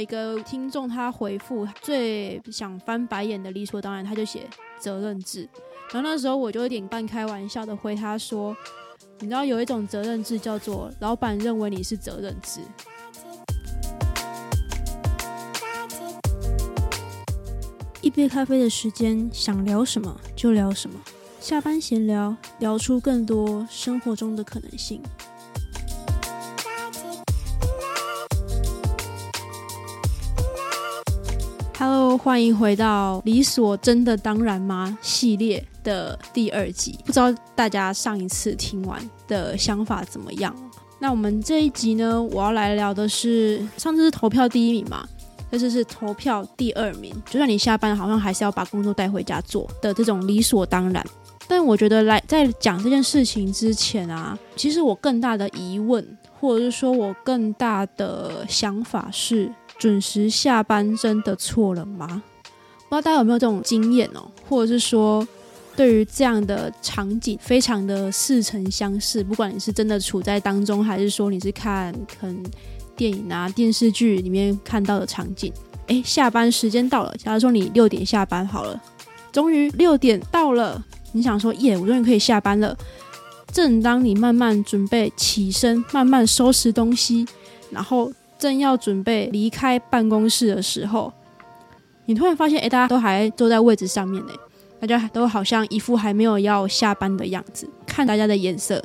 一个听众他回复最想翻白眼的理所当然，他就写责任制。然后那时候我就有点半开玩笑的回他说：“你知道有一种责任制叫做老板认为你是责任制。”一杯咖啡的时间，想聊什么就聊什么。下班闲聊，聊出更多生活中的可能性。欢迎回到理所真的当然吗系列的第二集。不知道大家上一次听完的想法怎么样？那我们这一集呢，我要来聊的是上次是投票第一名嘛，这次是投票第二名。就算你下班，好像还是要把工作带回家做的这种理所当然。但我觉得来在讲这件事情之前啊，其实我更大的疑问，或者是说我更大的想法是。准时下班真的错了吗？不知道大家有没有这种经验哦，或者是说，对于这样的场景，非常的似曾相识。不管你是真的处在当中，还是说你是看很电影啊、电视剧里面看到的场景。诶，下班时间到了，假如说你六点下班好了，终于六点到了，你想说耶，我终于可以下班了。正当你慢慢准备起身，慢慢收拾东西，然后。正要准备离开办公室的时候，你突然发现，哎，大家都还坐在位置上面呢，大家都好像一副还没有要下班的样子。看大家的眼色，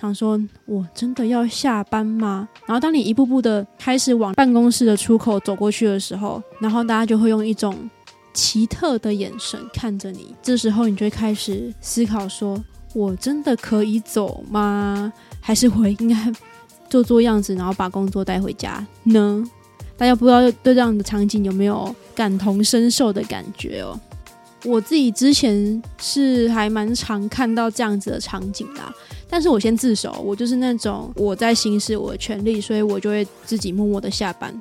想说，我真的要下班吗？然后，当你一步步的开始往办公室的出口走过去的时候，然后大家就会用一种奇特的眼神看着你。这时候，你就会开始思考：说我真的可以走吗？还是我应该？做做样子，然后把工作带回家呢？大家不知道对这样的场景有没有感同身受的感觉哦？我自己之前是还蛮常看到这样子的场景啦，但是我先自首，我就是那种我在行使我的权利，所以我就会自己默默的下班。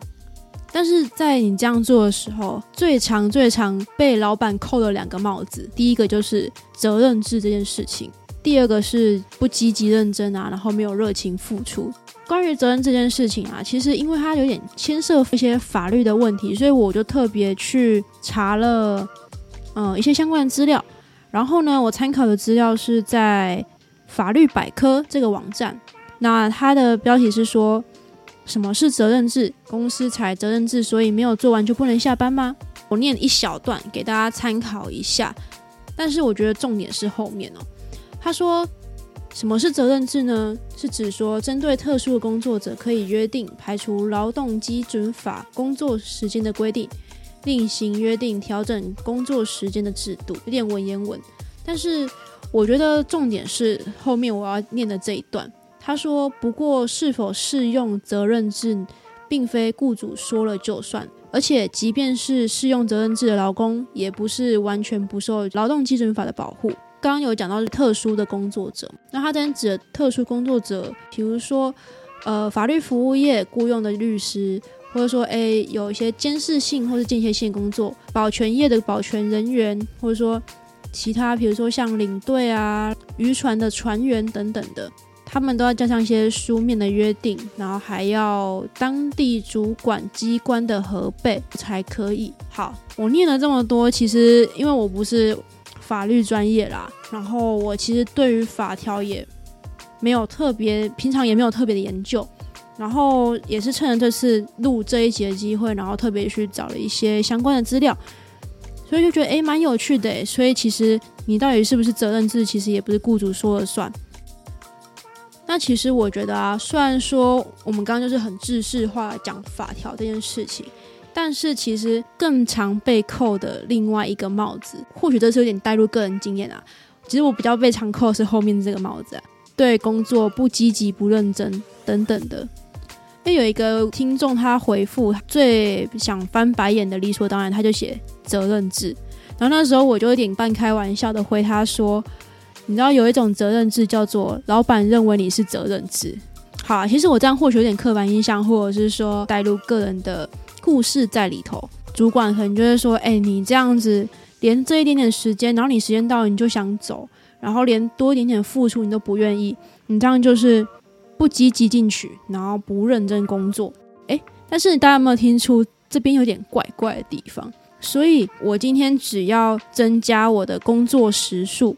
但是在你这样做的时候，最常最常被老板扣了两个帽子，第一个就是责任制这件事情，第二个是不积极认真啊，然后没有热情付出。关于责任这件事情啊，其实因为它有点牵涉一些法律的问题，所以我就特别去查了，呃，一些相关的资料。然后呢，我参考的资料是在法律百科这个网站。那它的标题是说，什么是责任制？公司采责任制，所以没有做完就不能下班吗？我念一小段给大家参考一下。但是我觉得重点是后面哦，他说。什么是责任制呢？是指说，针对特殊的工作者，可以约定排除劳动基准法工作时间的规定，另行约定调整工作时间的制度。有点文言文，但是我觉得重点是后面我要念的这一段。他说：“不过，是否适用责任制，并非雇主说了就算，而且，即便是适用责任制的劳工，也不是完全不受劳动基准法的保护。”刚刚有讲到是特殊的工作者，那他这边指的特殊工作者，比如说，呃，法律服务业雇佣的律师，或者说，诶，有一些监视性或是间歇性工作，保全业的保全人员，或者说其他，比如说像领队啊、渔船的船员等等的，他们都要加上一些书面的约定，然后还要当地主管机关的核备才可以。好，我念了这么多，其实因为我不是。法律专业啦，然后我其实对于法条也没有特别，平常也没有特别的研究，然后也是趁着这次录这一集的机会，然后特别去找了一些相关的资料，所以就觉得诶蛮有趣的，所以其实你到底是不是责任制，其实也不是雇主说了算。那其实我觉得啊，虽然说我们刚刚就是很制式化讲法条这件事情。但是其实更常被扣的另外一个帽子，或许这是有点带入个人经验啊。其实我比较被常扣是后面这个帽子，对工作不积极、不认真等等的。因为有一个听众他回复最想翻白眼的理所当然，他就写责任制。然后那时候我就有点半开玩笑的回他说：“你知道有一种责任制叫做老板认为你是责任制。”好，其实我这样或许有点刻板印象，或者是说带入个人的。故事在里头，主管可能就会说：“哎，你这样子，连这一点点时间，然后你时间到了你就想走，然后连多一点点付出你都不愿意，你这样就是不积极进取，然后不认真工作。”哎，但是大家有没有听出这边有点怪怪的地方。所以我今天只要增加我的工作时数，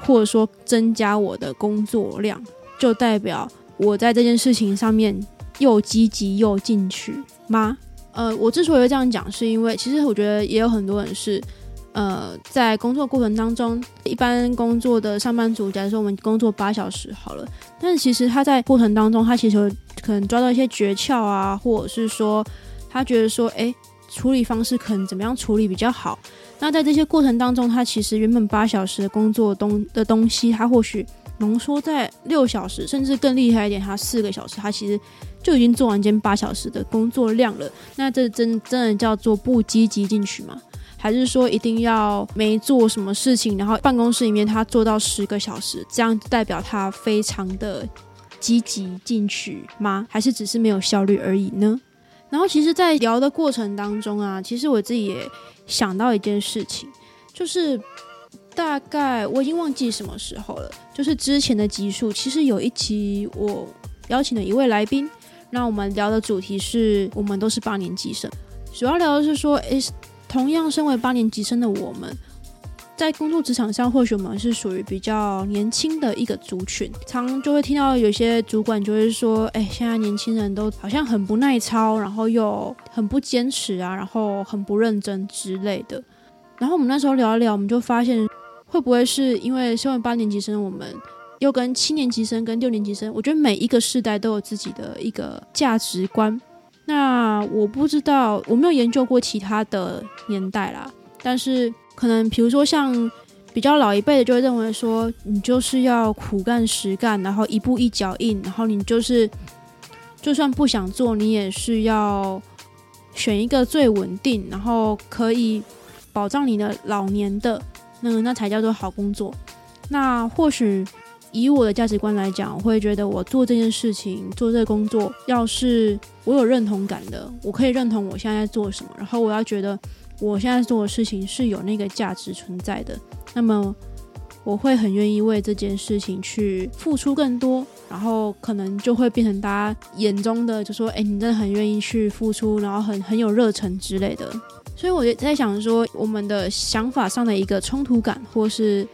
或者说增加我的工作量，就代表我在这件事情上面又积极又进取吗？呃，我之所以会这样讲，是因为其实我觉得也有很多人是。呃，在工作过程当中，一般工作的上班族，假如说我们工作八小时好了，但是其实他在过程当中，他其实可能抓到一些诀窍啊，或者是说他觉得说，哎，处理方式可能怎么样处理比较好。那在这些过程当中，他其实原本八小时的工作东的东西，他或许浓缩在六小时，甚至更厉害一点，他四个小时，他其实就已经做完间八小时的工作量了。那这真真的叫做不积极进去吗？还是说一定要没做什么事情，然后办公室里面他做到十个小时，这样代表他非常的积极进取吗？还是只是没有效率而已呢？然后其实，在聊的过程当中啊，其实我自己也想到一件事情，就是大概我已经忘记什么时候了，就是之前的集数，其实有一集我邀请了一位来宾，那我们聊的主题是我们都是八年级生，主要聊的是说，诶。同样，身为八年级生的我们，在工作职场上，或许我们是属于比较年轻的一个族群，常就会听到有些主管就会说：“哎，现在年轻人都好像很不耐操，然后又很不坚持啊，然后很不认真之类的。”然后我们那时候聊一聊，我们就发现，会不会是因为身为八年级生，我们又跟七年级生、跟六年级生，我觉得每一个世代都有自己的一个价值观。那我不知道，我没有研究过其他的年代啦。但是可能，比如说像比较老一辈的，就会认为说，你就是要苦干实干，然后一步一脚印，然后你就是就算不想做，你也是要选一个最稳定，然后可以保障你的老年的那个，那才叫做好工作。那或许。以我的价值观来讲，我会觉得我做这件事情、做这个工作，要是我有认同感的，我可以认同我现在在做什么，然后我要觉得我现在做的事情是有那个价值存在的，那么我会很愿意为这件事情去付出更多，然后可能就会变成大家眼中的，就说：“哎，你真的很愿意去付出，然后很很有热忱之类的。”所以我在想说，我们的想法上的一个冲突感，或是。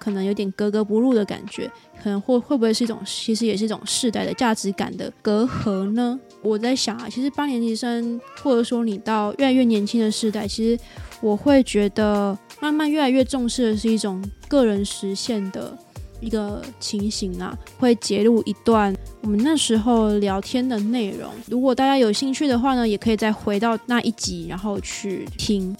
可能有点格格不入的感觉，可能会会不会是一种，其实也是一种世代的价值感的隔阂呢？我在想啊，其实八年级生，或者说你到越来越年轻的世代，其实我会觉得慢慢越来越重视的是一种个人实现的一个情形啊，会截录一段我们那时候聊天的内容。如果大家有兴趣的话呢，也可以再回到那一集，然后去听。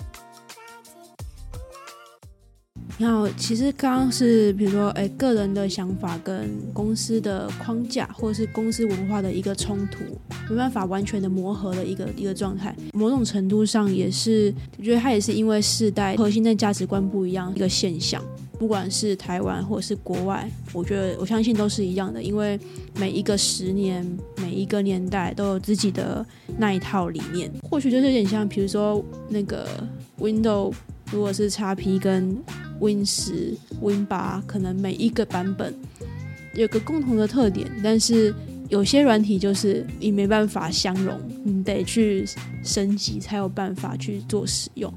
然后其实刚刚是比如说，哎，个人的想法跟公司的框架，或者是公司文化的一个冲突，没办法完全的磨合的一个一个状态。某种程度上也是，我觉得它也是因为世代核心的价值观不一样一个现象。不管是台湾或者是国外，我觉得我相信都是一样的，因为每一个十年、每一个年代都有自己的那一套理念。或许就是有点像，比如说那个 Window，如果是 x P 跟 Win 十、Win 八，可能每一个版本有个共同的特点，但是有些软体就是你没办法相容，你得去升级才有办法去做使用。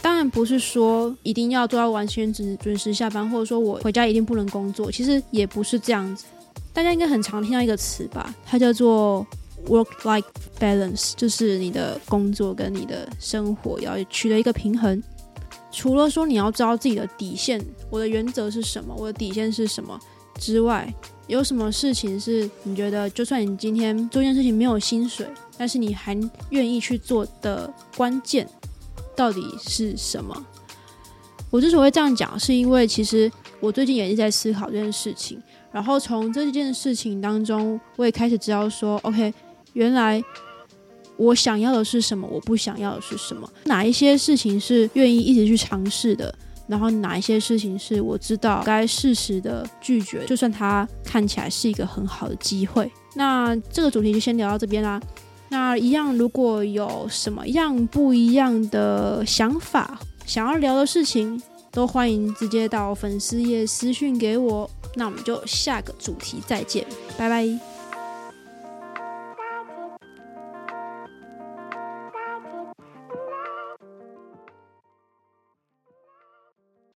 当然不是说一定要做到完全准准时下班，或者说我回家一定不能工作，其实也不是这样子。大家应该很常听到一个词吧，它叫做。Work-life balance 就是你的工作跟你的生活要取得一个平衡。除了说你要知道自己的底线，我的原则是什么，我的底线是什么之外，有什么事情是你觉得就算你今天做一件事情没有薪水，但是你还愿意去做的关键到底是什么？我之所以这样讲，是因为其实我最近也是在思考这件事情，然后从这件事情当中，我也开始知道说，OK。原来我想要的是什么，我不想要的是什么？哪一些事情是愿意一直去尝试的？然后哪一些事情是我知道该适时的拒绝，就算它看起来是一个很好的机会。那这个主题就先聊到这边啦。那一样，如果有什么样不一样的想法，想要聊的事情，都欢迎直接到粉丝页私讯给我。那我们就下个主题再见，拜拜。